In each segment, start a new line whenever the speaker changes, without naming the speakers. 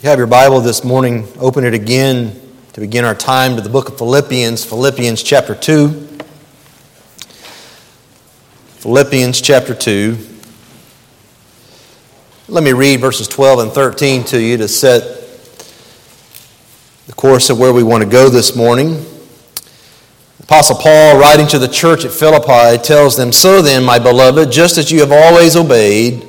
you have your Bible this morning, open it again to begin our time to the book of Philippians, Philippians chapter 2. Philippians chapter 2. Let me read verses 12 and 13 to you to set the course of where we want to go this morning. Apostle Paul, writing to the church at Philippi, tells them, So then, my beloved, just as you have always obeyed,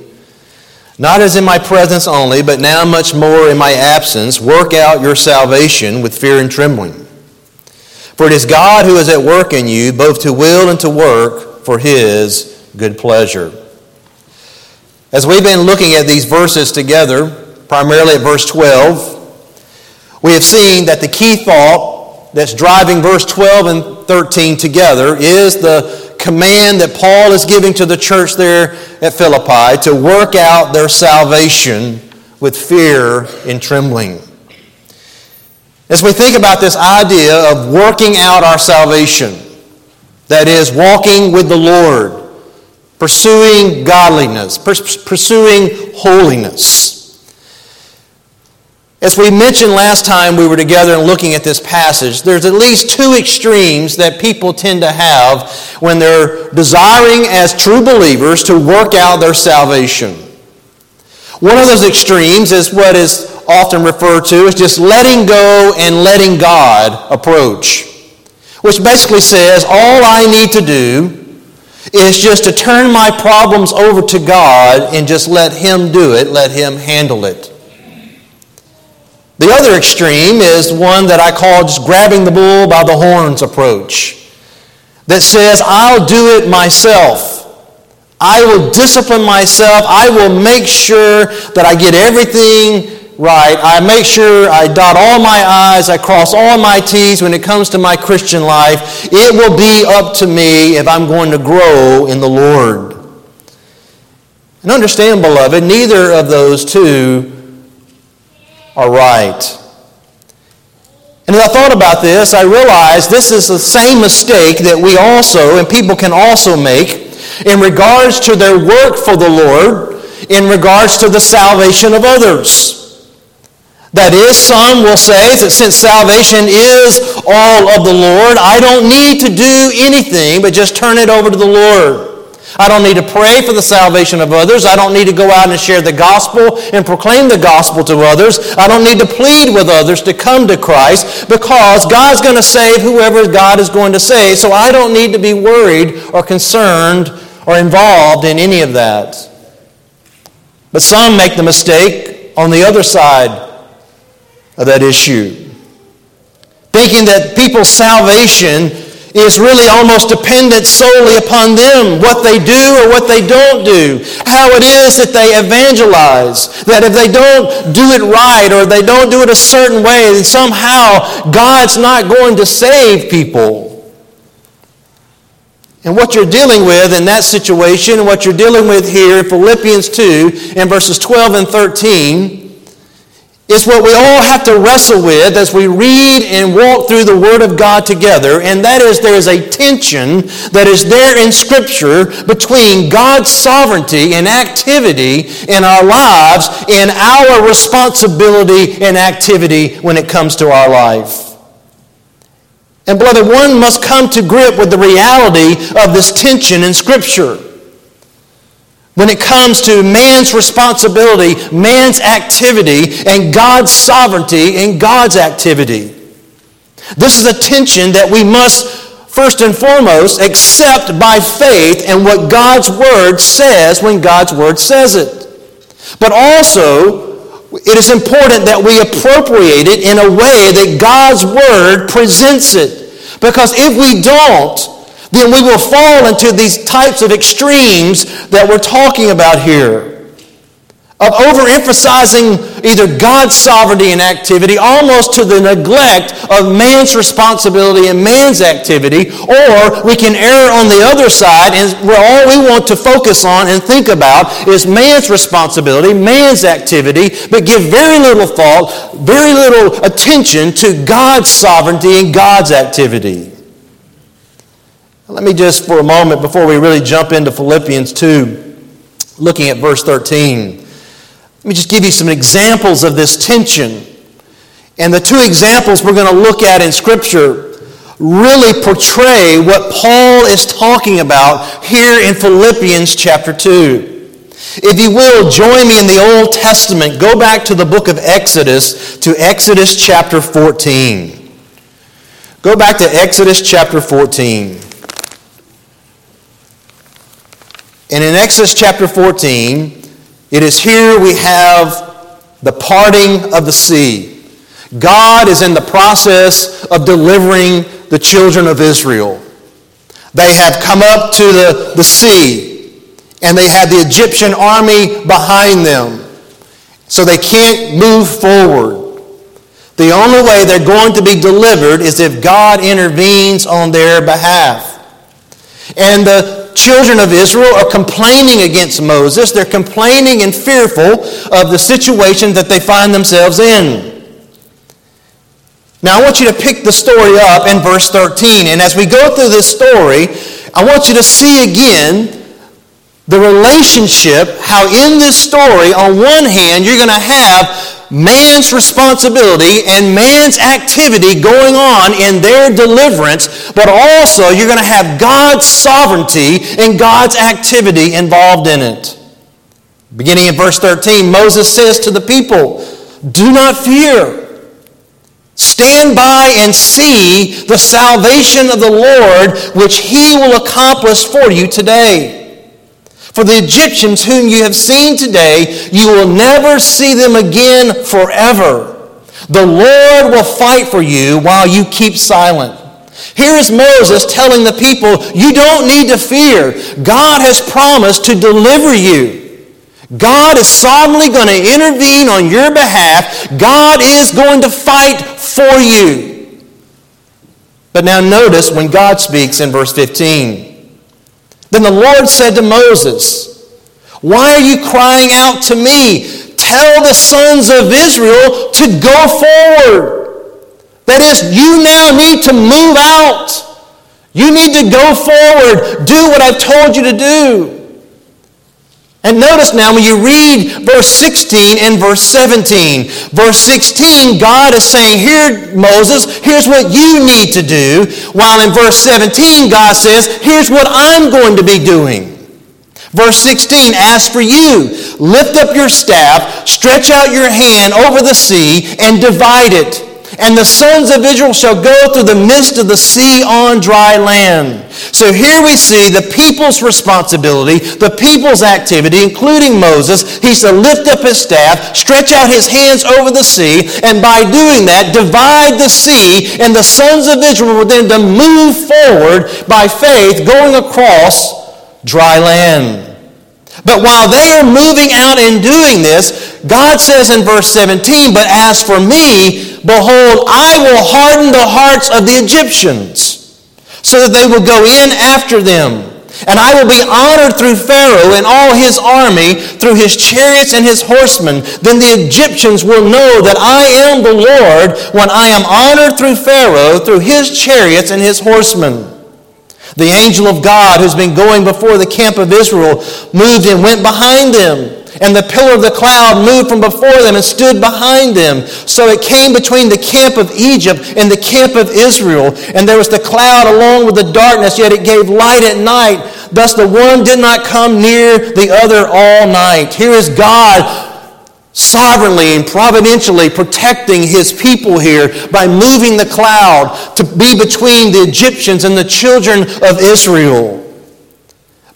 not as in my presence only, but now much more in my absence, work out your salvation with fear and trembling. For it is God who is at work in you, both to will and to work for his good pleasure. As we've been looking at these verses together, primarily at verse 12, we have seen that the key thought that's driving verse 12 and 13 together is the command that Paul is giving to the church there at Philippi to work out their salvation with fear and trembling. As we think about this idea of working out our salvation, that is, walking with the Lord, pursuing godliness, pursuing holiness. As we mentioned last time we were together and looking at this passage, there's at least two extremes that people tend to have when they're desiring as true believers to work out their salvation. One of those extremes is what is often referred to as just letting go and letting God approach, which basically says all I need to do is just to turn my problems over to God and just let Him do it, let Him handle it. The other extreme is one that I call just grabbing the bull by the horns approach that says, I'll do it myself. I will discipline myself. I will make sure that I get everything right. I make sure I dot all my I's, I cross all my T's when it comes to my Christian life. It will be up to me if I'm going to grow in the Lord. And understand, beloved, neither of those two are right. And as I thought about this, I realized this is the same mistake that we also, and people can also make, in regards to their work for the Lord, in regards to the salvation of others. That is, some will say that since salvation is all of the Lord, I don't need to do anything but just turn it over to the Lord. I don't need to pray for the salvation of others. I don't need to go out and share the gospel and proclaim the gospel to others. I don't need to plead with others to come to Christ because God's going to save whoever God is going to save. So I don't need to be worried or concerned or involved in any of that. But some make the mistake on the other side of that issue, thinking that people's salvation is really almost dependent solely upon them, what they do or what they don't do, how it is that they evangelize, that if they don't do it right or they don't do it a certain way, then somehow God's not going to save people. And what you're dealing with in that situation, and what you're dealing with here in Philippians 2, in verses 12 and 13, it's what we all have to wrestle with as we read and walk through the Word of God together, and that is there is a tension that is there in Scripture between God's sovereignty and activity in our lives and our responsibility and activity when it comes to our life. And, beloved, one must come to grip with the reality of this tension in Scripture when it comes to man's responsibility, man's activity, and God's sovereignty and God's activity. This is a tension that we must, first and foremost, accept by faith in what God's Word says when God's Word says it. But also, it is important that we appropriate it in a way that God's Word presents it. Because if we don't, then we will fall into these types of extremes that we're talking about here. Of overemphasizing either God's sovereignty and activity almost to the neglect of man's responsibility and man's activity, or we can err on the other side and where all we want to focus on and think about is man's responsibility, man's activity, but give very little thought, very little attention to God's sovereignty and God's activity. Let me just, for a moment, before we really jump into Philippians 2, looking at verse 13, Let me just give you some examples of this tension. And the two examples we're going to look at in Scripture really portray what Paul is talking about here in Philippians chapter 2. If you will, join me in the Old Testament. Go back to the book of Exodus, to Exodus chapter 14. Go back to Exodus chapter 14. And in Exodus chapter 14, it is here we have the parting of the sea. God is in the process of delivering the children of Israel. They have come up to the, the sea, and they have the Egyptian army behind them. So they can't move forward. The only way they're going to be delivered is if God intervenes on their behalf. And the children of Israel are complaining against Moses. They're complaining and fearful of the situation that they find themselves in. Now, I want you to pick the story up in verse 13. And as we go through this story, I want you to see again the relationship, how in this story, on one hand, you're going to have man's responsibility and man's activity going on in their deliverance, but also you're going to have God's sovereignty and God's activity involved in it. Beginning in verse 13, Moses says to the people, Do not fear. Stand by and see the salvation of the Lord, which he will accomplish for you today. For the Egyptians whom you have seen today, you will never see them again forever. The Lord will fight for you while you keep silent. Here is Moses telling the people, you don't need to fear. God has promised to deliver you. God is sovereignly going to intervene on your behalf. God is going to fight for you. But now notice when God speaks in verse 15. Then the Lord said to Moses, Why are you crying out to me? Tell the sons of Israel to go forward. That is, you now need to move out. You need to go forward. Do what I've told you to do. And notice now when you read verse 16 and verse 17. Verse 16, God is saying, Here, Moses, here's what you need to do. While in verse 17, God says, Here's what I'm going to be doing. Verse 16, as for you, lift up your staff, stretch out your hand over the sea, and divide it and the sons of Israel shall go through the midst of the sea on dry land. So here we see the people's responsibility, the people's activity, including Moses. He's to lift up his staff, stretch out his hands over the sea, and by doing that, divide the sea, and the sons of Israel were then to move forward by faith, going across dry land. But while they are moving out and doing this, God says in verse 17, But as for me, behold, I will harden the hearts of the Egyptians, so that they will go in after them. And I will be honored through Pharaoh and all his army, through his chariots and his horsemen. Then the Egyptians will know that I am the Lord when I am honored through Pharaoh, through his chariots and his horsemen. The angel of God who's been going before the camp of Israel moved and went behind them. And the pillar of the cloud moved from before them and stood behind them. So it came between the camp of Egypt and the camp of Israel. And there was the cloud along with the darkness, yet it gave light at night. Thus the one did not come near the other all night. Here is God sovereignly and providentially protecting his people here by moving the cloud to be between the Egyptians and the children of Israel.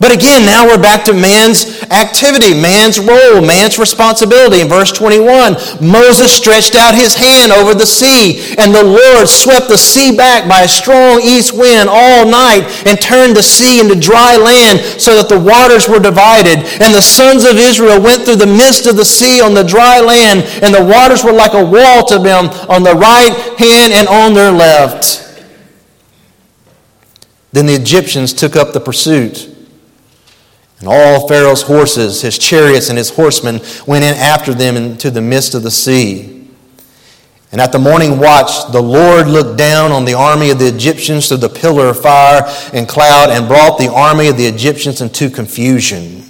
But again, now we're back to man's activity, man's role, man's responsibility. In verse 21, Moses stretched out his hand over the sea, and the Lord swept the sea back by a strong east wind all night and turned the sea into dry land so that the waters were divided. And the sons of Israel went through the midst of the sea on the dry land, and the waters were like a wall to them on the right hand and on their left. Then the Egyptians took up the pursuit and all Pharaoh's horses, his chariots, and his horsemen went in after them into the midst of the sea. And at the morning watch, the Lord looked down on the army of the Egyptians through the pillar of fire and cloud and brought the army of the Egyptians into confusion.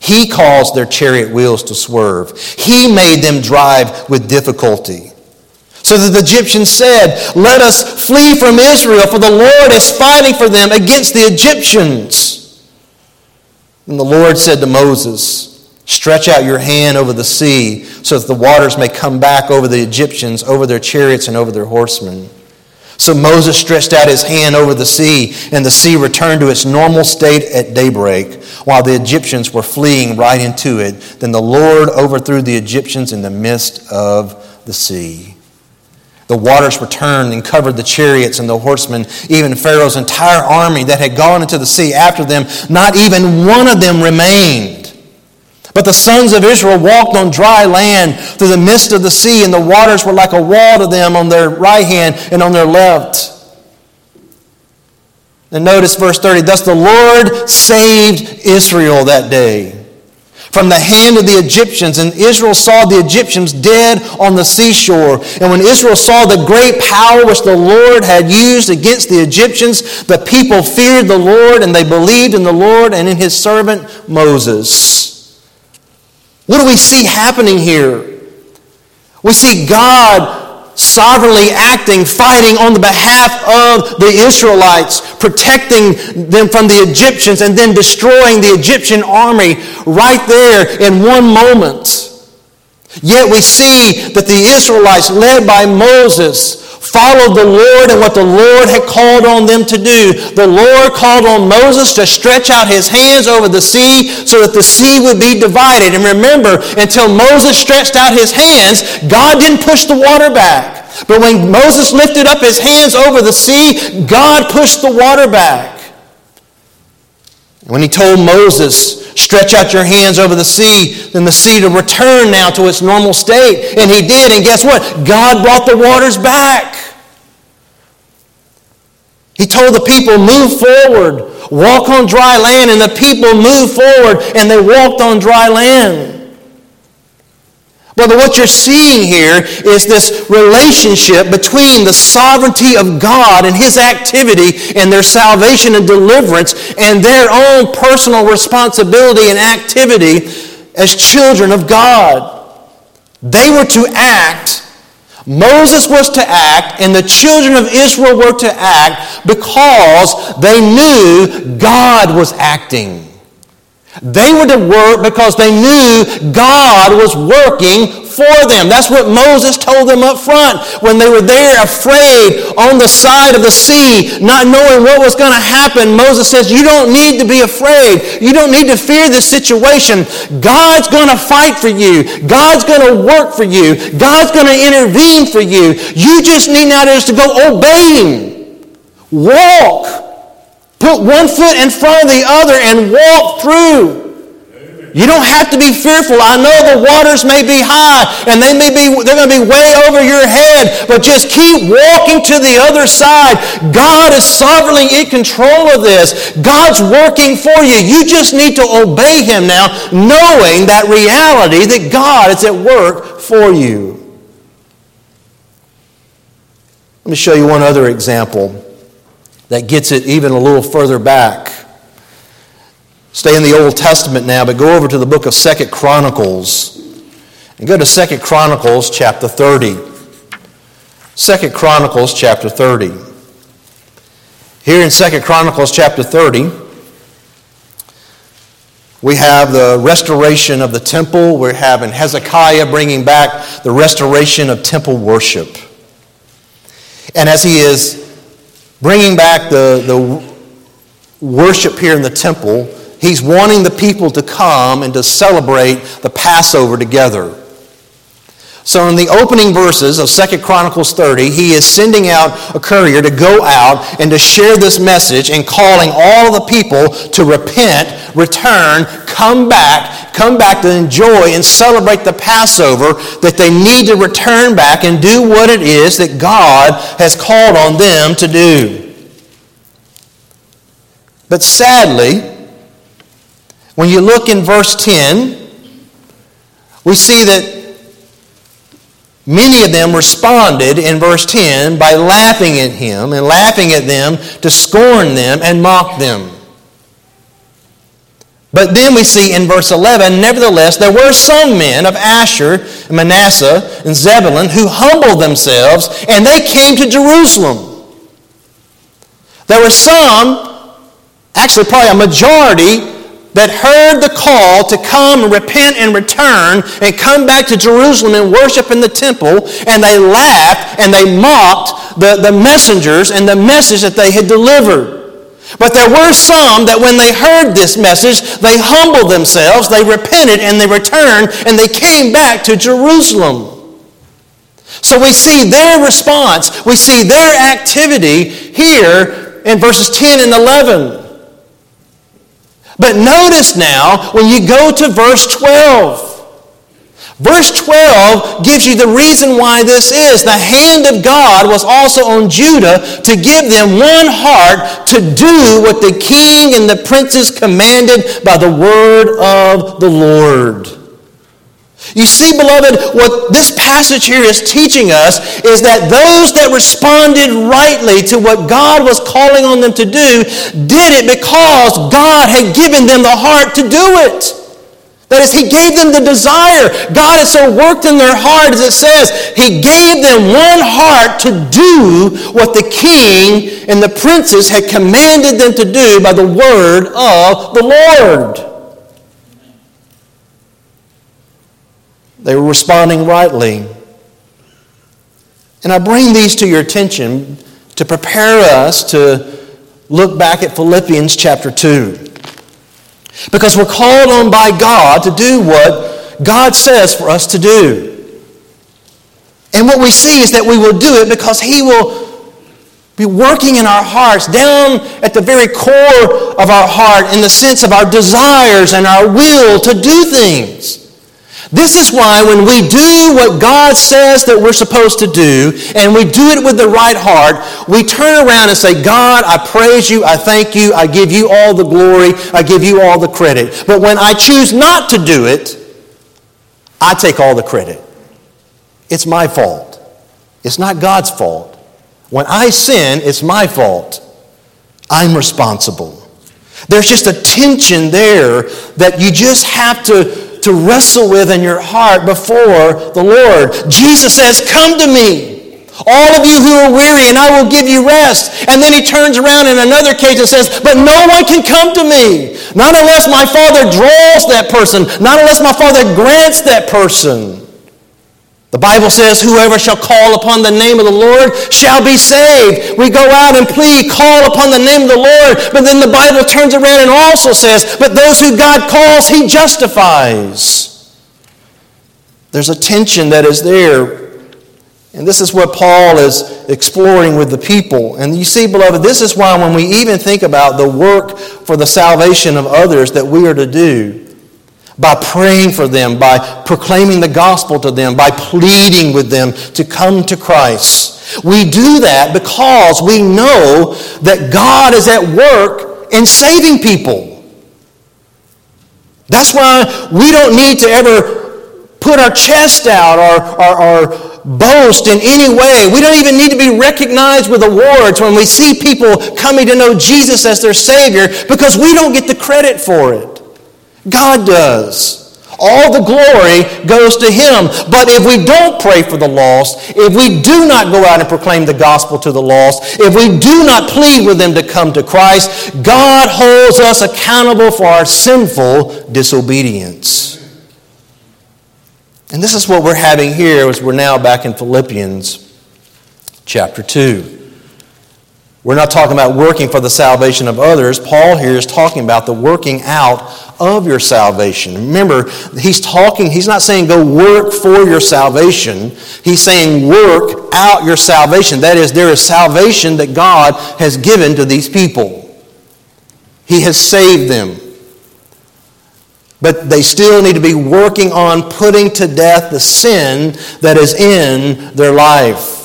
He caused their chariot wheels to swerve. He made them drive with difficulty. So that the Egyptians said, Let us flee from Israel, for the Lord is fighting for them against the Egyptians. And the Lord said to Moses, Stretch out your hand over the sea, so that the waters may come back over the Egyptians, over their chariots, and over their horsemen. So Moses stretched out his hand over the sea, and the sea returned to its normal state at daybreak, while the Egyptians were fleeing right into it. Then the Lord overthrew the Egyptians in the midst of the sea. The waters returned and covered the chariots and the horsemen, even Pharaoh's entire army that had gone into the sea after them. Not even one of them remained. But the sons of Israel walked on dry land through the midst of the sea, and the waters were like a wall to them on their right hand and on their left. And notice verse 30 Thus the Lord saved Israel that day from the hand of the Egyptians. And Israel saw the Egyptians dead on the seashore. And when Israel saw the great power which the Lord had used against the Egyptians, the people feared the Lord and they believed in the Lord and in his servant Moses. What do we see happening here? We see God sovereignly acting, fighting on the behalf of the Israelites, protecting them from the Egyptians, and then destroying the Egyptian army right there in one moment. Yet we see that the Israelites, led by Moses, followed the Lord and what the Lord had called on them to do. The Lord called on Moses to stretch out his hands over the sea so that the sea would be divided. And remember, until Moses stretched out his hands, God didn't push the water back. But when Moses lifted up his hands over the sea, God pushed the water back. When he told Moses, stretch out your hands over the sea, then the sea to return now to its normal state. And he did. And guess what? God brought the waters back. He told the people, move forward, walk on dry land. And the people moved forward and they walked on dry land. But what you're seeing here is this relationship between the sovereignty of God and His activity and their salvation and deliverance and their own personal responsibility and activity as children of God. They were to act, Moses was to act, and the children of Israel were to act because they knew God was acting. They were to work because they knew God was working for them. That's what Moses told them up front when they were there afraid on the side of the sea, not knowing what was going to happen. Moses says, You don't need to be afraid. You don't need to fear this situation. God's going to fight for you. God's going to work for you. God's going to intervene for you. You just need now just to go obey. Walk. Put one foot in front of the other and walk through. You don't have to be fearful. I know the waters may be high and they may be they're going to be way over your head, but just keep walking to the other side. God is sovereignly in control of this. God's working for you. You just need to obey him now, knowing that reality that God is at work for you. Let me show you one other example that gets it even a little further back. Stay in the Old Testament now, but go over to the book of Second Chronicles. And go to Second Chronicles chapter 30. Second Chronicles chapter 30. Here in Second Chronicles chapter 30, we have the restoration of the temple. We're having Hezekiah bringing back the restoration of temple worship. And as he is bringing back the, the worship here in the temple, he's wanting the people to come and to celebrate the Passover together. So in the opening verses of Second Chronicles 30, he is sending out a courier to go out and to share this message and calling all the people to repent, return, come back, come back to enjoy and celebrate the Passover, that they need to return back and do what it is that God has called on them to do. But sadly, when you look in verse 10, we see that Many of them responded in verse 10 by laughing at him and laughing at them to scorn them and mock them. But then we see in verse 11, nevertheless, there were some men of Asher, Manasseh, and Zebulun who humbled themselves, and they came to Jerusalem. There were some, actually probably a majority, that heard the call to come and repent and return and come back to Jerusalem and worship in the temple, and they laughed and they mocked the, the messengers and the message that they had delivered. But there were some that when they heard this message, they humbled themselves, they repented, and they returned, and they came back to Jerusalem. So we see their response, we see their activity here in verses 10 and 11. But notice now when you go to verse 12. Verse 12 gives you the reason why this is. The hand of God was also on Judah to give them one heart to do what the king and the princes commanded by the word of the Lord. You see, beloved, what this passage here is teaching us is that those that responded rightly to what God was calling on them to do did it because God had given them the heart to do it. That is, He gave them the desire. God has so worked in their heart, as it says, He gave them one heart to do what the king and the princes had commanded them to do by the word of the Lord. They were responding rightly. And I bring these to your attention to prepare us to look back at Philippians chapter 2. Because we're called on by God to do what God says for us to do. And what we see is that we will do it because He will be working in our hearts, down at the very core of our heart, in the sense of our desires and our will to do things. This is why when we do what God says that we're supposed to do, and we do it with the right heart, we turn around and say, God, I praise you, I thank you, I give you all the glory, I give you all the credit. But when I choose not to do it, I take all the credit. It's my fault. It's not God's fault. When I sin, it's my fault. I'm responsible. There's just a tension there that you just have to to wrestle with in your heart before the Lord. Jesus says, Come to me. All of you who are weary, and I will give you rest. And then he turns around in another case and says, But no one can come to me. Not unless my Father draws that person. Not unless my Father grants that person. The Bible says, Whoever shall call upon the name of the Lord shall be saved. We go out and plead, call upon the name of the Lord. But then the Bible turns around and also says, But those who God calls, he justifies. There's a tension that is there. And this is what Paul is exploring with the people. And you see, beloved, this is why when we even think about the work for the salvation of others that we are to do, by praying for them, by proclaiming the gospel to them, by pleading with them to come to Christ. We do that because we know that God is at work in saving people. That's why we don't need to ever put our chest out or, or, or boast in any way. We don't even need to be recognized with awards when we see people coming to know Jesus as their Savior because we don't get the credit for it. God does. All the glory goes to Him. But if we don't pray for the lost, if we do not go out and proclaim the gospel to the lost, if we do not plead with them to come to Christ, God holds us accountable for our sinful disobedience. And this is what we're having here as we're now back in Philippians chapter 2. We're not talking about working for the salvation of others. Paul here is talking about the working out of your salvation. Remember, he's talking, he's not saying go work for your salvation. He's saying work out your salvation. That is, there is salvation that God has given to these people. He has saved them. But they still need to be working on putting to death the sin that is in their life.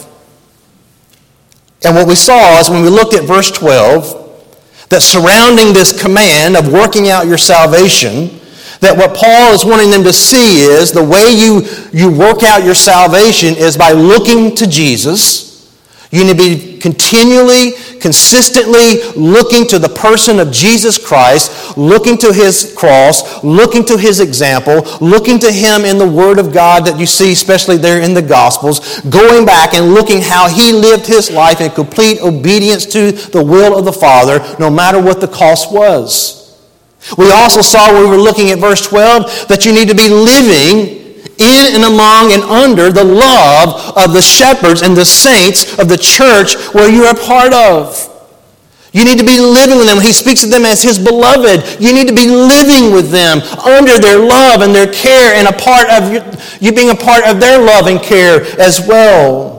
And what we saw is when we looked at verse 12, that surrounding this command of working out your salvation, that what Paul is wanting them to see is the way you, you work out your salvation is by looking to Jesus. You need to be continually, consistently looking to the person of Jesus Christ, looking to his cross, looking to his example, looking to him in the Word of God that you see, especially there in the Gospels, going back and looking how he lived his life in complete obedience to the will of the Father, no matter what the cost was. We also saw when we were looking at verse 12 that you need to be living in and among and under the love of the shepherds and the saints of the church where you are a part of. You need to be living with them. He speaks of them as his beloved. You need to be living with them under their love and their care and a part of you being a part of their love and care as well.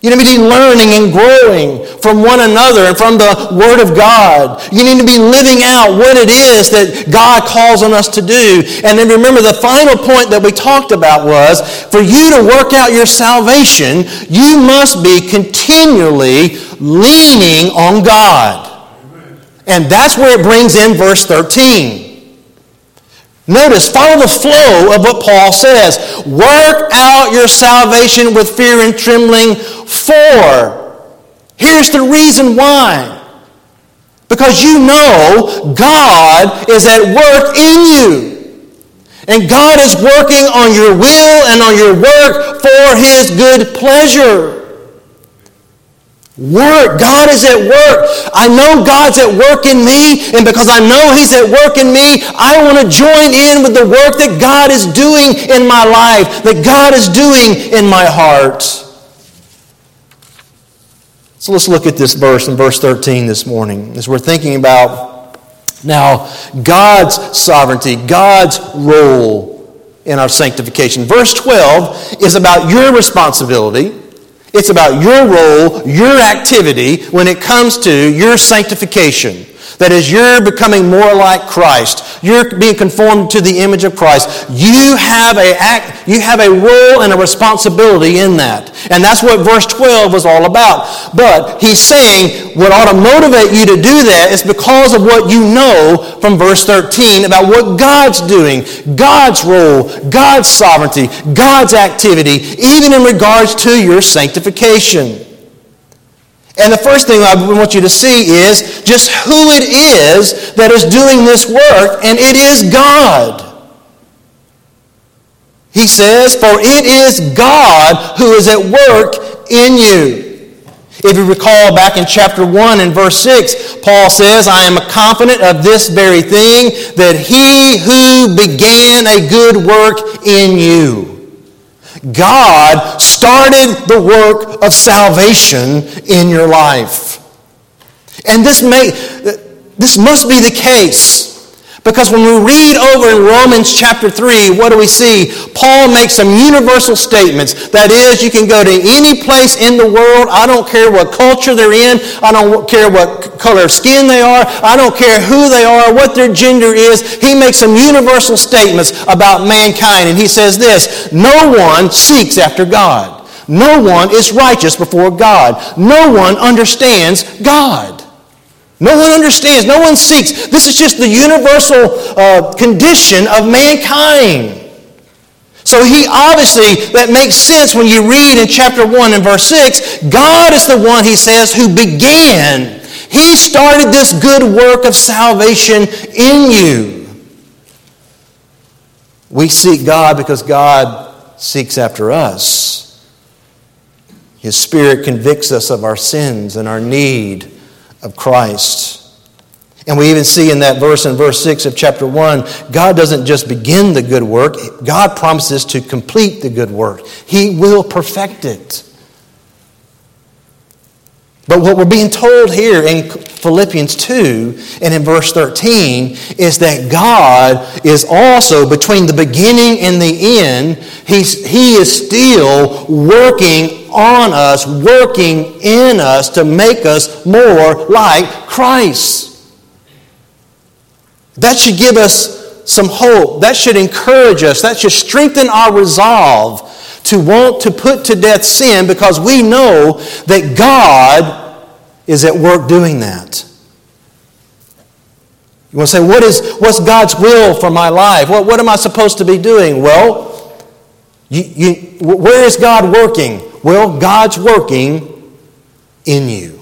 You need to be learning and growing from one another and from the Word of God. You need to be living out what it is that God calls on us to do. And then remember, the final point that we talked about was for you to work out your salvation, you must be continually leaning on God. And that's where it brings in verse 13. Notice, follow the flow of what Paul says. Work out your salvation with fear and trembling, for. Here's the reason why. Because you know God is at work in you. And God is working on your will and on your work for His good pleasure. Work. God is at work. I know God's at work in me, and because I know He's at work in me, I want to join in with the work that God is doing in my life, that God is doing in my heart. So let's look at this verse in verse 13 this morning as we're thinking about now God's sovereignty, God's role in our sanctification. Verse 12 is about your responsibility it's about your role, your activity when it comes to your sanctification. That is, you're becoming more like Christ. You're being conformed to the image of Christ. You have a act, you have a role and a responsibility in that. And that's what verse 12 was all about. But he's saying what ought to motivate you to do that is because of what you know from verse 13 about what God's doing, God's role, God's sovereignty, God's activity, even in regards to your sanctification. And the first thing I want you to see is just who it is that is doing this work, and it is God. He says, For it is God who is at work in you. If you recall back in chapter 1 and verse 6, Paul says, I am a confident of this very thing, that he who began a good work in you God started the work of salvation in your life. And this, may, this must be the case. Because when we read over in Romans chapter 3, what do we see? Paul makes some universal statements. That is, you can go to any place in the world. I don't care what culture they're in. I don't care what color of skin they are. I don't care who they are, what their gender is. He makes some universal statements about mankind. And he says this, no one seeks after God. No one is righteous before God. No one understands God. No one understands. No one seeks. This is just the universal uh, condition of mankind. So he obviously, that makes sense when you read in chapter 1 and verse 6. God is the one, he says, who began. He started this good work of salvation in you. We seek God because God seeks after us. His Spirit convicts us of our sins and our need of Christ. And we even see in that verse, in verse 6 of chapter 1, God doesn't just begin the good work, God promises to complete the good work. He will perfect it. But what we're being told here in Philippians 2 and in verse 13 is that God is also, between the beginning and the end, he's, He is still working on us, working in us to make us more like Christ. That should give us some hope. That should encourage us. That should strengthen our resolve to want to put to death sin because we know that God is at work doing that. You want to say, what is, what's God's will for my life? What, what am I supposed to be doing? Well, you, you, where is God working? Well, God's working in you?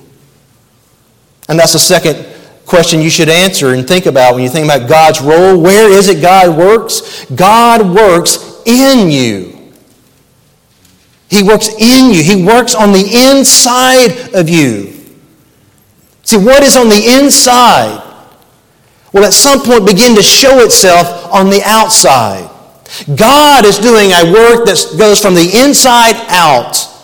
And that's the second question you should answer and think about when you think about God's role. Where is it God works? God works in you. He works in you. He works on the inside of you. See, what is on the inside will at some point begin to show itself on the outside. God is doing a work that goes from the inside out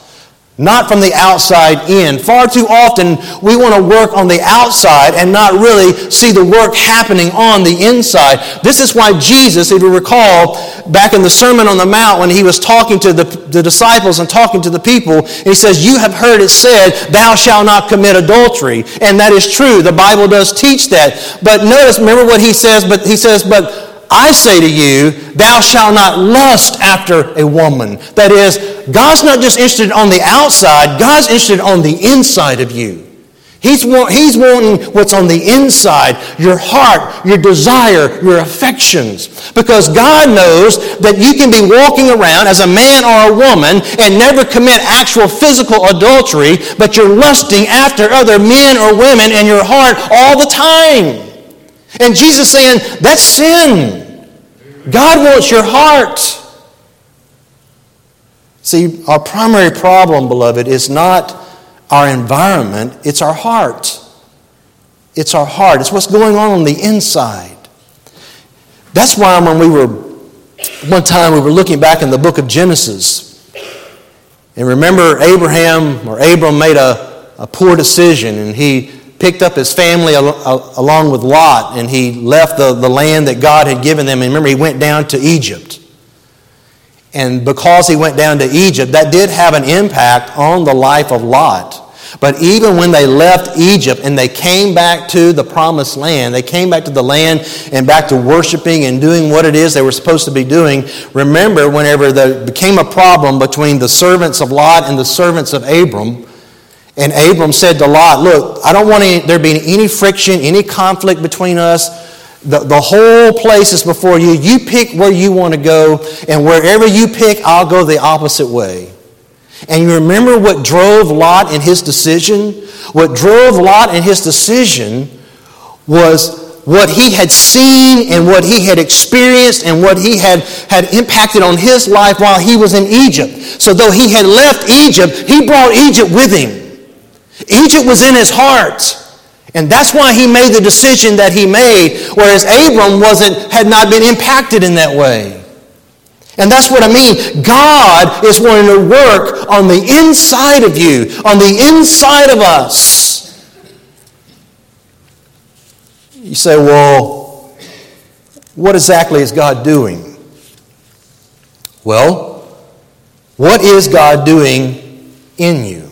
not from the outside in. Far too often, we want to work on the outside and not really see the work happening on the inside. This is why Jesus, if you recall, back in the Sermon on the Mount, when he was talking to the, the disciples and talking to the people, he says, You have heard it said, Thou shalt not commit adultery. And that is true. The Bible does teach that. But notice, remember what he says, but he says, But I say to you, thou shalt not lust after a woman. That is, God's not just interested on the outside, God's interested on the inside of you. He's, want, he's wanting what's on the inside, your heart, your desire, your affections. Because God knows that you can be walking around as a man or a woman and never commit actual physical adultery, but you're lusting after other men or women in your heart all the time. And Jesus saying, that's sin. God wants your heart. See, our primary problem, beloved, is not our environment, it's our heart. It's our heart. It's what's going on on the inside. That's why when we were, one time we were looking back in the book of Genesis, and remember Abraham or Abram made a, a poor decision and he picked up his family along with Lot and he left the, the land that God had given them. And remember, he went down to Egypt. And because he went down to Egypt, that did have an impact on the life of Lot. But even when they left Egypt and they came back to the promised land, they came back to the land and back to worshiping and doing what it is they were supposed to be doing. Remember, whenever there became a problem between the servants of Lot and the servants of Abram, and Abram said to Lot, Look, I don't want any, there being any friction, any conflict between us. The, the whole place is before you. You pick where you want to go, and wherever you pick, I'll go the opposite way. And you remember what drove Lot in his decision? What drove Lot in his decision was what he had seen and what he had experienced and what he had, had impacted on his life while he was in Egypt. So, though he had left Egypt, he brought Egypt with him. Egypt was in his heart. And that's why he made the decision that he made, whereas Abram wasn't, had not been impacted in that way. And that's what I mean. God is wanting to work on the inside of you, on the inside of us. You say, well, what exactly is God doing? Well, what is God doing in you?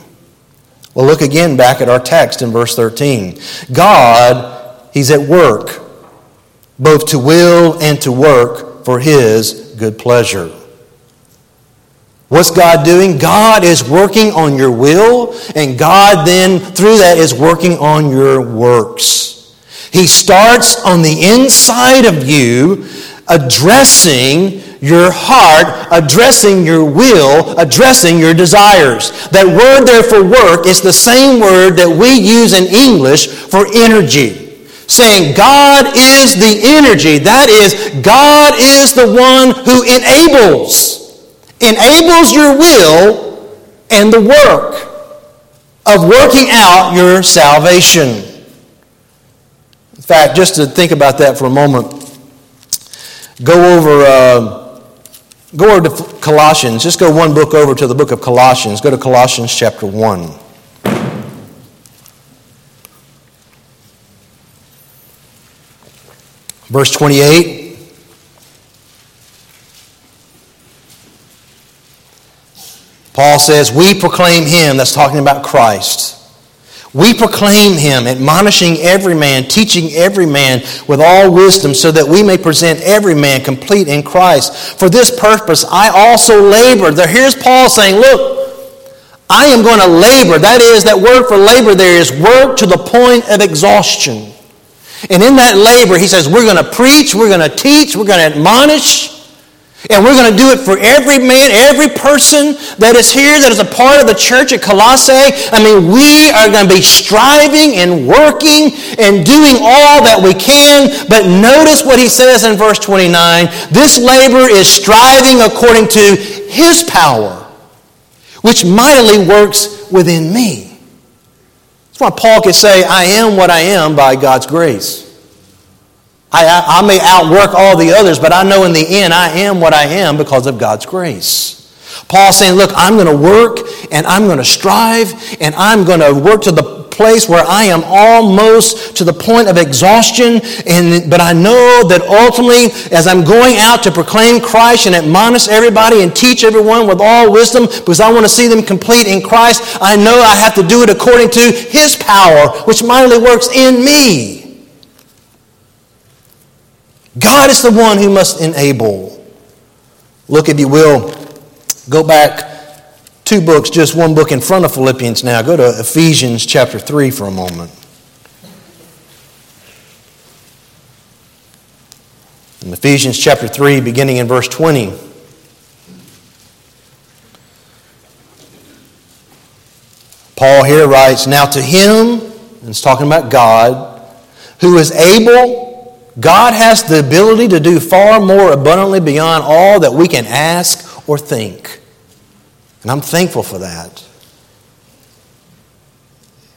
Well, look again back at our text in verse 13. God, He's at work, both to will and to work for His good pleasure. What's God doing? God is working on your will, and God then, through that, is working on your works. He starts on the inside of you, addressing your heart, addressing your will, addressing your desires. That word there for work is the same word that we use in English for energy. Saying God is the energy. That is, God is the one who enables. Enables your will and the work of working out your salvation. In fact, just to think about that for a moment, go over. Uh, Go over to Colossians. Just go one book over to the book of Colossians. Go to Colossians chapter 1. Verse 28. Paul says, We proclaim him, that's talking about Christ we proclaim him, admonishing every man, teaching every man with all wisdom, so that we may present every man complete in Christ. For this purpose I also labor. There, here's Paul saying, Look, I am going to labor. That is, that word for labor there is work to the point of exhaustion. And in that labor, he says, we're going to preach, we're going to teach, we're going to admonish. And we're going to do it for every man, every person that is here, that is a part of the church at Colossae. I mean, we are going to be striving and working and doing all that we can. But notice what he says in verse 29 this labor is striving according to his power, which mightily works within me. That's why Paul could say, I am what I am by God's grace. I, I, may outwork all the others, but I know in the end I am what I am because of God's grace. Paul saying, Look, I'm going to work and I'm going to strive and I'm going to work to the place where I am almost to the point of exhaustion. And, but I know that ultimately, as I'm going out to proclaim Christ and admonish everybody and teach everyone with all wisdom, because I want to see them complete in Christ, I know I have to do it according to His power, which mightily works in me. God is the one who must enable. Look, if you will, go back two books, just one book in front of Philippians now. Go to Ephesians chapter 3 for a moment. In Ephesians chapter 3, beginning in verse 20. Paul here writes, Now to him, and it's talking about God, who is able God has the ability to do far more abundantly beyond all that we can ask or think. And I'm thankful for that.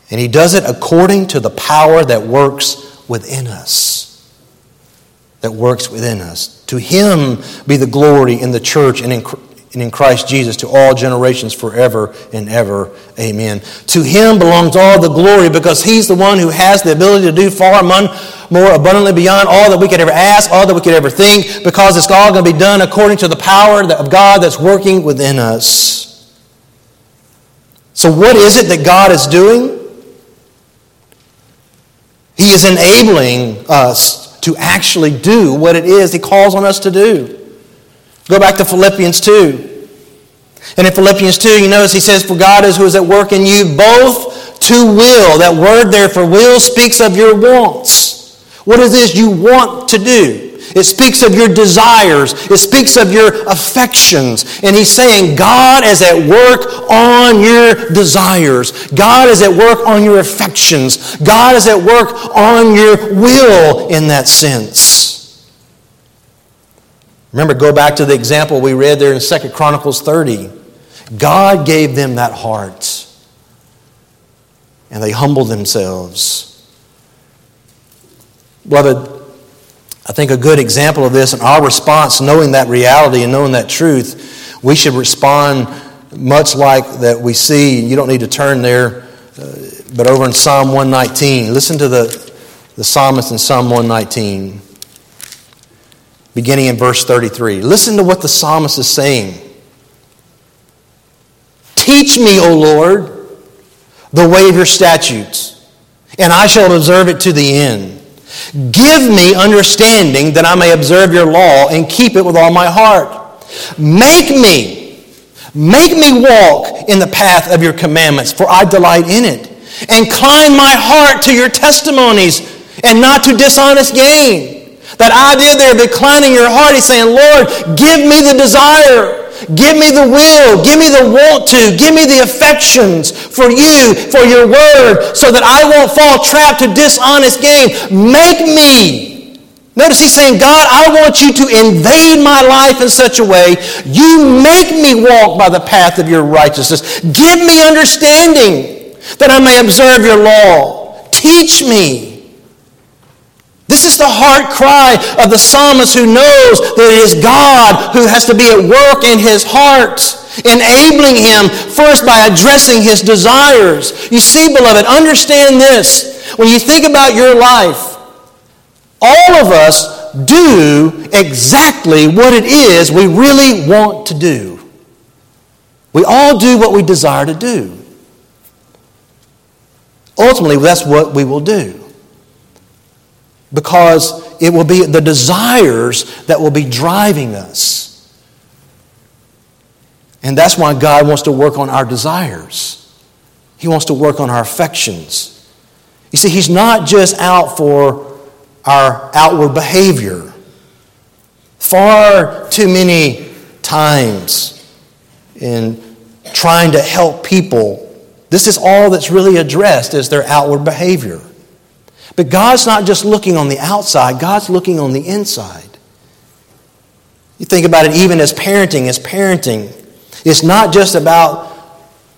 And He does it according to the power that works within us. That works within us. To Him be the glory in the church and in and in Christ Jesus to all generations forever and ever. Amen. To him belongs all the glory because he's the one who has the ability to do far more abundantly beyond all that we could ever ask, all that we could ever think, because it's all going to be done according to the power of God that's working within us. So, what is it that God is doing? He is enabling us to actually do what it is He calls on us to do. Go back to Philippians 2. And in Philippians 2, you notice he says, For God is who is at work in you both to will. That word there for will speaks of your wants. What is this you want to do? It speaks of your desires. It speaks of your affections. And he's saying God is at work on your desires. God is at work on your affections. God is at work on your will in that sense. Remember, go back to the example we read there in 2 Chronicles 30. God gave them that heart, and they humbled themselves. Beloved, I think a good example of this and our response, knowing that reality and knowing that truth, we should respond much like that we see. You don't need to turn there, uh, but over in Psalm 119, listen to the, the psalmist in Psalm 119 beginning in verse 33. Listen to what the psalmist is saying. Teach me, O Lord, the way of your statutes, and I shall observe it to the end. Give me understanding that I may observe your law and keep it with all my heart. Make me, make me walk in the path of your commandments, for I delight in it. And incline my heart to your testimonies and not to dishonest gain. That idea there of inclining your heart, he's saying, Lord, give me the desire. Give me the will. Give me the want to. Give me the affections for you, for your word, so that I won't fall trapped to dishonest gain. Make me. Notice he's saying, God, I want you to invade my life in such a way you make me walk by the path of your righteousness. Give me understanding that I may observe your law. Teach me. This is the heart cry of the psalmist who knows that it is God who has to be at work in his heart, enabling him first by addressing his desires. You see, beloved, understand this. When you think about your life, all of us do exactly what it is we really want to do. We all do what we desire to do. Ultimately, that's what we will do because it will be the desires that will be driving us. And that's why God wants to work on our desires. He wants to work on our affections. You see, He's not just out for our outward behavior. Far too many times in trying to help people, this is all that's really addressed is their outward behavior. But God's not just looking on the outside, God's looking on the inside. You think about it even as parenting, as parenting, it's not just about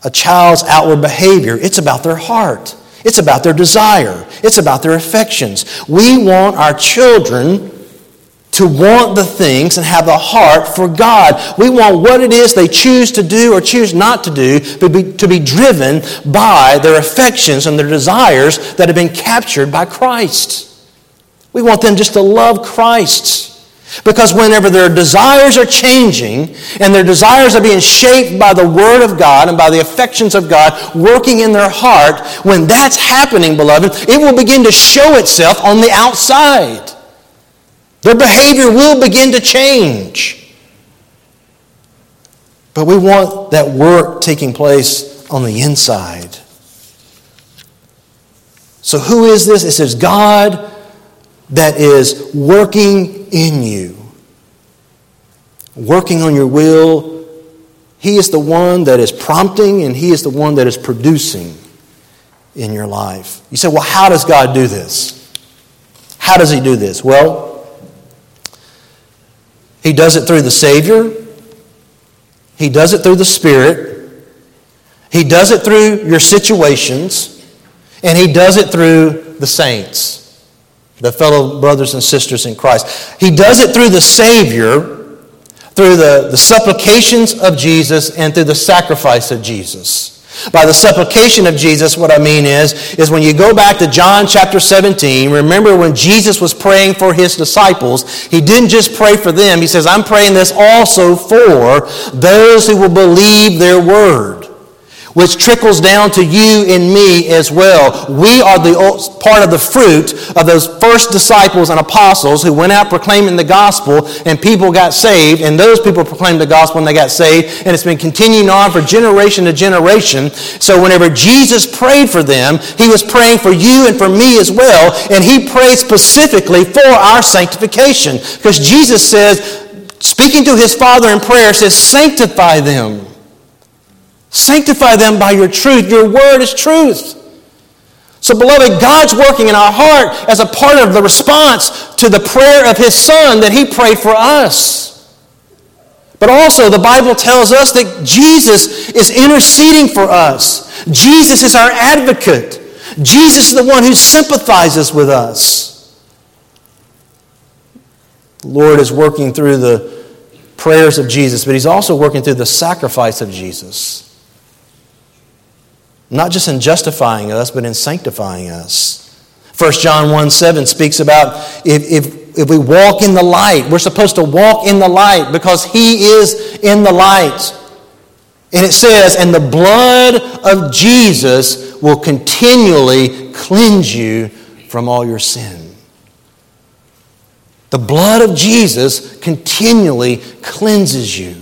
a child's outward behavior, it's about their heart. It's about their desire. It's about their affections. We want our children to want the things and have the heart for God. We want what it is they choose to do or choose not to do but be, to be driven by their affections and their desires that have been captured by Christ. We want them just to love Christ. Because whenever their desires are changing and their desires are being shaped by the Word of God and by the affections of God working in their heart, when that's happening, beloved, it will begin to show itself on the outside. Their behavior will begin to change. But we want that work taking place on the inside. So, who is this? It says, God that is working in you, working on your will. He is the one that is prompting and He is the one that is producing in your life. You say, well, how does God do this? How does He do this? Well, He does it through the Savior, He does it through the Spirit, He does it through your situations, and He does it through the saints the fellow brothers and sisters in Christ. He does it through the Savior, through the, the supplications of Jesus, and through the sacrifice of Jesus. By the supplication of Jesus, what I mean is, is when you go back to John chapter 17, remember when Jesus was praying for his disciples, he didn't just pray for them. He says, I'm praying this also for those who will believe their word which trickles down to you and me as well. We are the part of the fruit of those first disciples and apostles who went out proclaiming the gospel and people got saved and those people proclaimed the gospel and they got saved and it's been continuing on for generation to generation. So whenever Jesus prayed for them, he was praying for you and for me as well and he prayed specifically for our sanctification because Jesus says speaking to his father in prayer says sanctify them Sanctify them by your truth. Your word is truth. So, beloved, God's working in our heart as a part of the response to the prayer of His Son that He prayed for us. But also, the Bible tells us that Jesus is interceding for us. Jesus is our advocate. Jesus is the one who sympathizes with us. The Lord is working through the prayers of Jesus, but He's also working through the sacrifice of Jesus. Not just in justifying us, but in sanctifying us. 1 John 1 7 speaks about if, if, if we walk in the light, we're supposed to walk in the light because He is in the light. And it says, and the blood of Jesus will continually cleanse you from all your sin. The blood of Jesus continually cleanses you.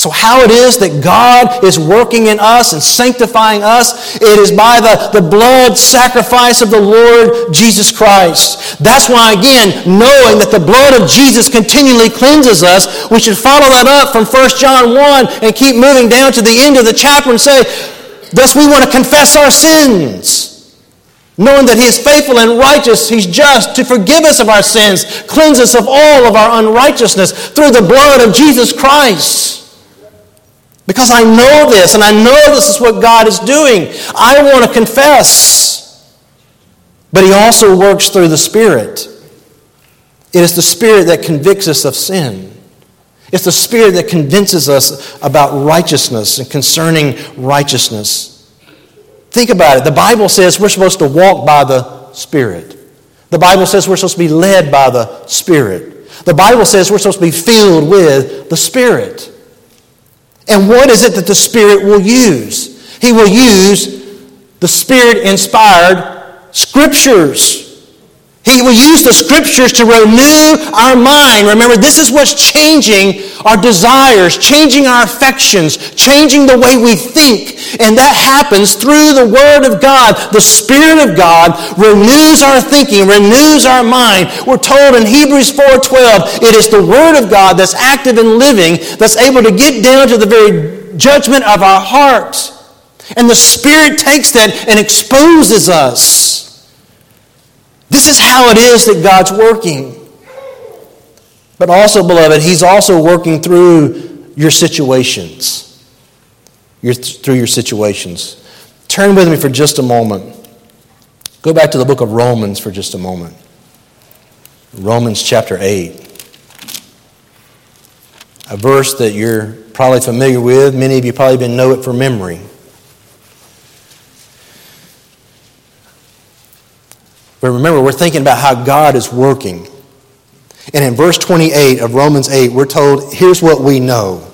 So, how it is that God is working in us and sanctifying us, it is by the, the blood sacrifice of the Lord Jesus Christ. That's why, again, knowing that the blood of Jesus continually cleanses us, we should follow that up from 1 John 1 and keep moving down to the end of the chapter and say, Thus, we want to confess our sins knowing that He is faithful and righteous, He's just to forgive us of our sins, cleanse us of all of our unrighteousness through the blood of Jesus Christ. Because I know this and I know this is what God is doing. I want to confess. But He also works through the Spirit. It is the Spirit that convicts us of sin. It's the Spirit that convinces us about righteousness and concerning righteousness. Think about it. The Bible says we're supposed to walk by the Spirit. The Bible says we're supposed to be led by the Spirit. The Bible says we're supposed to be filled with the Spirit. And what is it that the Spirit will use? He will use the Spirit inspired scriptures. He will use the scriptures to renew our mind. Remember, this is what's changing our desires, changing our affections, changing the way we think. And that happens through the Word of God. The Spirit of God renews our thinking, renews our mind. We're told in Hebrews 4.12, it is the Word of God that's active and living, that's able to get down to the very judgment of our hearts. And the Spirit takes that and exposes us. This is how it is that God's working. But also, beloved, He's also working through your situations. Your, through your situations. Turn with me for just a moment. Go back to the book of Romans for just a moment. Romans chapter 8. A verse that you're probably familiar with. Many of you probably even know it from memory. But remember, we're thinking about how God is working. And in verse 28 of Romans 8, we're told here's what we know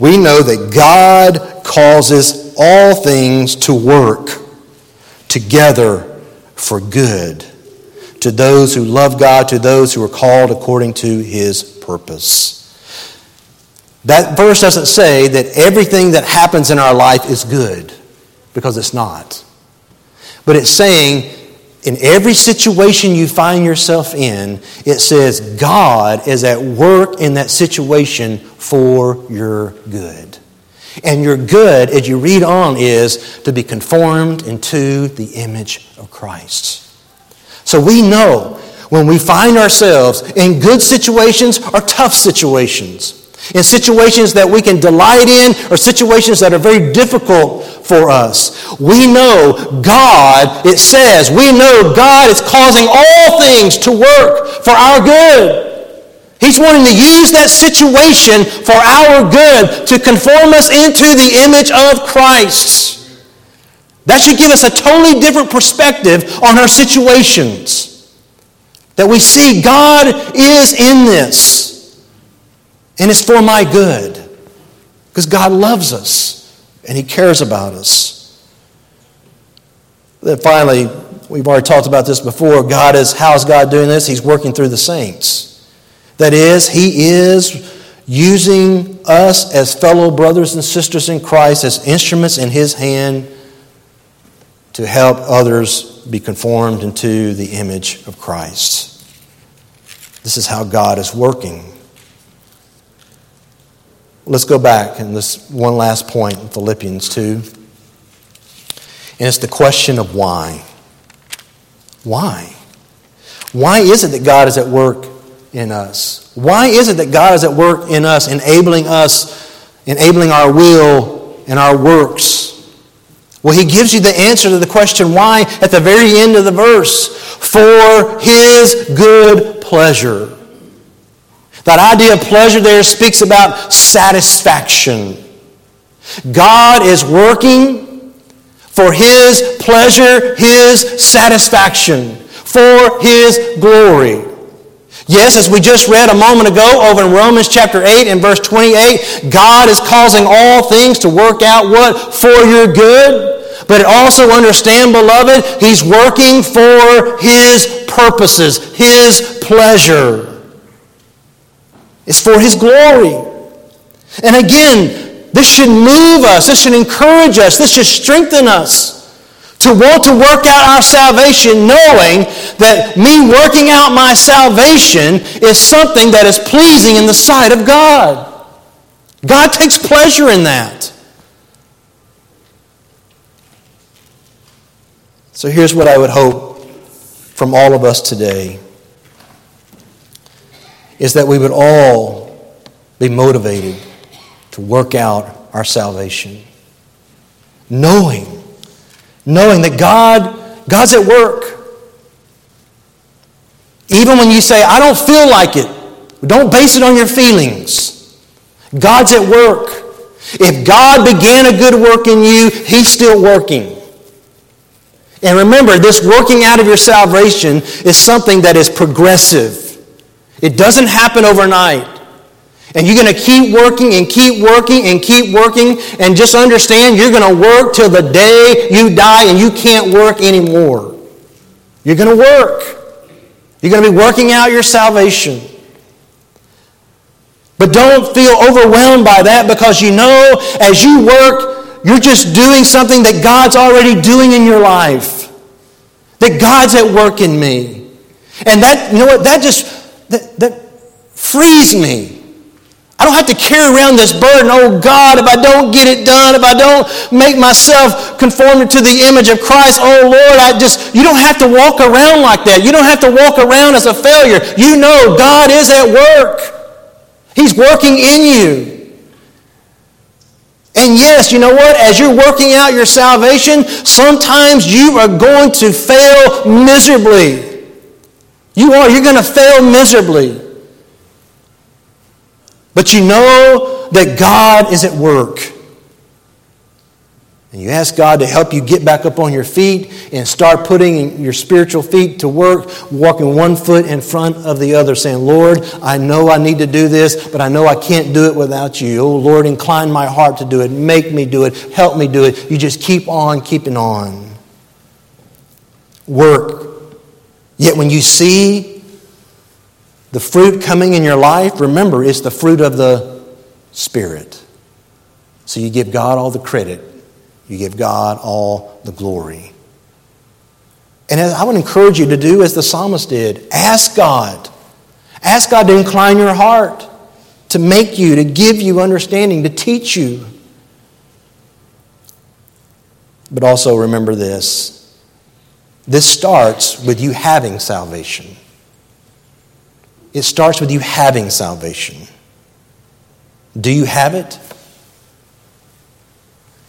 we know that God causes all things to work together for good to those who love God, to those who are called according to his purpose. That verse doesn't say that everything that happens in our life is good, because it's not. But it's saying in every situation you find yourself in, it says God is at work in that situation for your good. And your good, as you read on, is to be conformed into the image of Christ. So we know when we find ourselves in good situations or tough situations, in situations that we can delight in or situations that are very difficult for us. We know God, it says, we know God is causing all things to work for our good. He's wanting to use that situation for our good to conform us into the image of Christ. That should give us a totally different perspective on our situations. That we see God is in this. And it's for my good. Because God loves us and He cares about us. Then finally, we've already talked about this before. God is, how is God doing this? He's working through the saints. That is, He is using us as fellow brothers and sisters in Christ as instruments in His hand to help others be conformed into the image of Christ. This is how God is working. Let's go back and this one last point in Philippians 2. And it's the question of why. Why? Why is it that God is at work in us? Why is it that God is at work in us, enabling us, enabling our will and our works? Well, he gives you the answer to the question why at the very end of the verse. For his good pleasure. That idea of pleasure there speaks about satisfaction. God is working for His pleasure, His satisfaction, for His glory. Yes, as we just read a moment ago over in Romans chapter 8 and verse 28, God is causing all things to work out what? For your good. But also understand, beloved, He's working for His purposes, His pleasure. It's for His glory. And again, this should move us, this should encourage us, this should strengthen us to want to work out our salvation knowing that me working out my salvation is something that is pleasing in the sight of God. God takes pleasure in that. So here's what I would hope from all of us today is that we would all be motivated to work out our salvation. Knowing, knowing that God, God's at work. Even when you say, I don't feel like it, don't base it on your feelings. God's at work. If God began a good work in you, He's still working. And remember, this working out of your salvation is something that is progressive. It doesn't happen overnight. And you're going to keep working and keep working and keep working and just understand you're going to work till the day you die and you can't work anymore. You're going to work. You're going to be working out your salvation. But don't feel overwhelmed by that because you know as you work, you're just doing something that God's already doing in your life. That God's at work in me. And that, you know what, that just, that, that frees me. I don't have to carry around this burden. Oh God, if I don't get it done, if I don't make myself conform to the image of Christ, oh Lord, I just, you don't have to walk around like that. You don't have to walk around as a failure. You know God is at work. He's working in you. And yes, you know what? As you're working out your salvation, sometimes you are going to fail miserably. You are. You're going to fail miserably. But you know that God is at work. And you ask God to help you get back up on your feet and start putting your spiritual feet to work, walking one foot in front of the other, saying, Lord, I know I need to do this, but I know I can't do it without you. Oh, Lord, incline my heart to do it. Make me do it. Help me do it. You just keep on keeping on. Work. Yet when you see the fruit coming in your life, remember, it's the fruit of the Spirit. So you give God all the credit, you give God all the glory. And I would encourage you to do as the psalmist did ask God. Ask God to incline your heart, to make you, to give you understanding, to teach you. But also remember this this starts with you having salvation. It starts with you having salvation. Do you have it?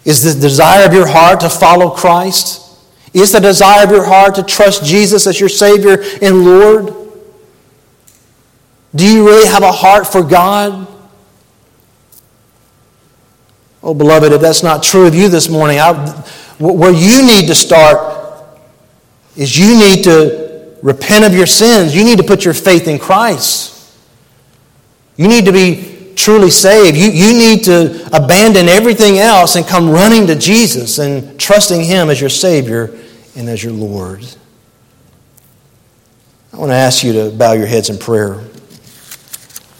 Is the desire of your heart to follow Christ? Is the desire of your heart to trust Jesus as your Savior and Lord? Do you really have a heart for God? Oh, beloved, if that's not true of you this morning, I, where you need to start is you need to repent of your sins. You need to put your faith in Christ. You need to be truly saved. You, you need to abandon everything else and come running to Jesus and trusting Him as your Savior and as your Lord. I want to ask you to bow your heads in prayer.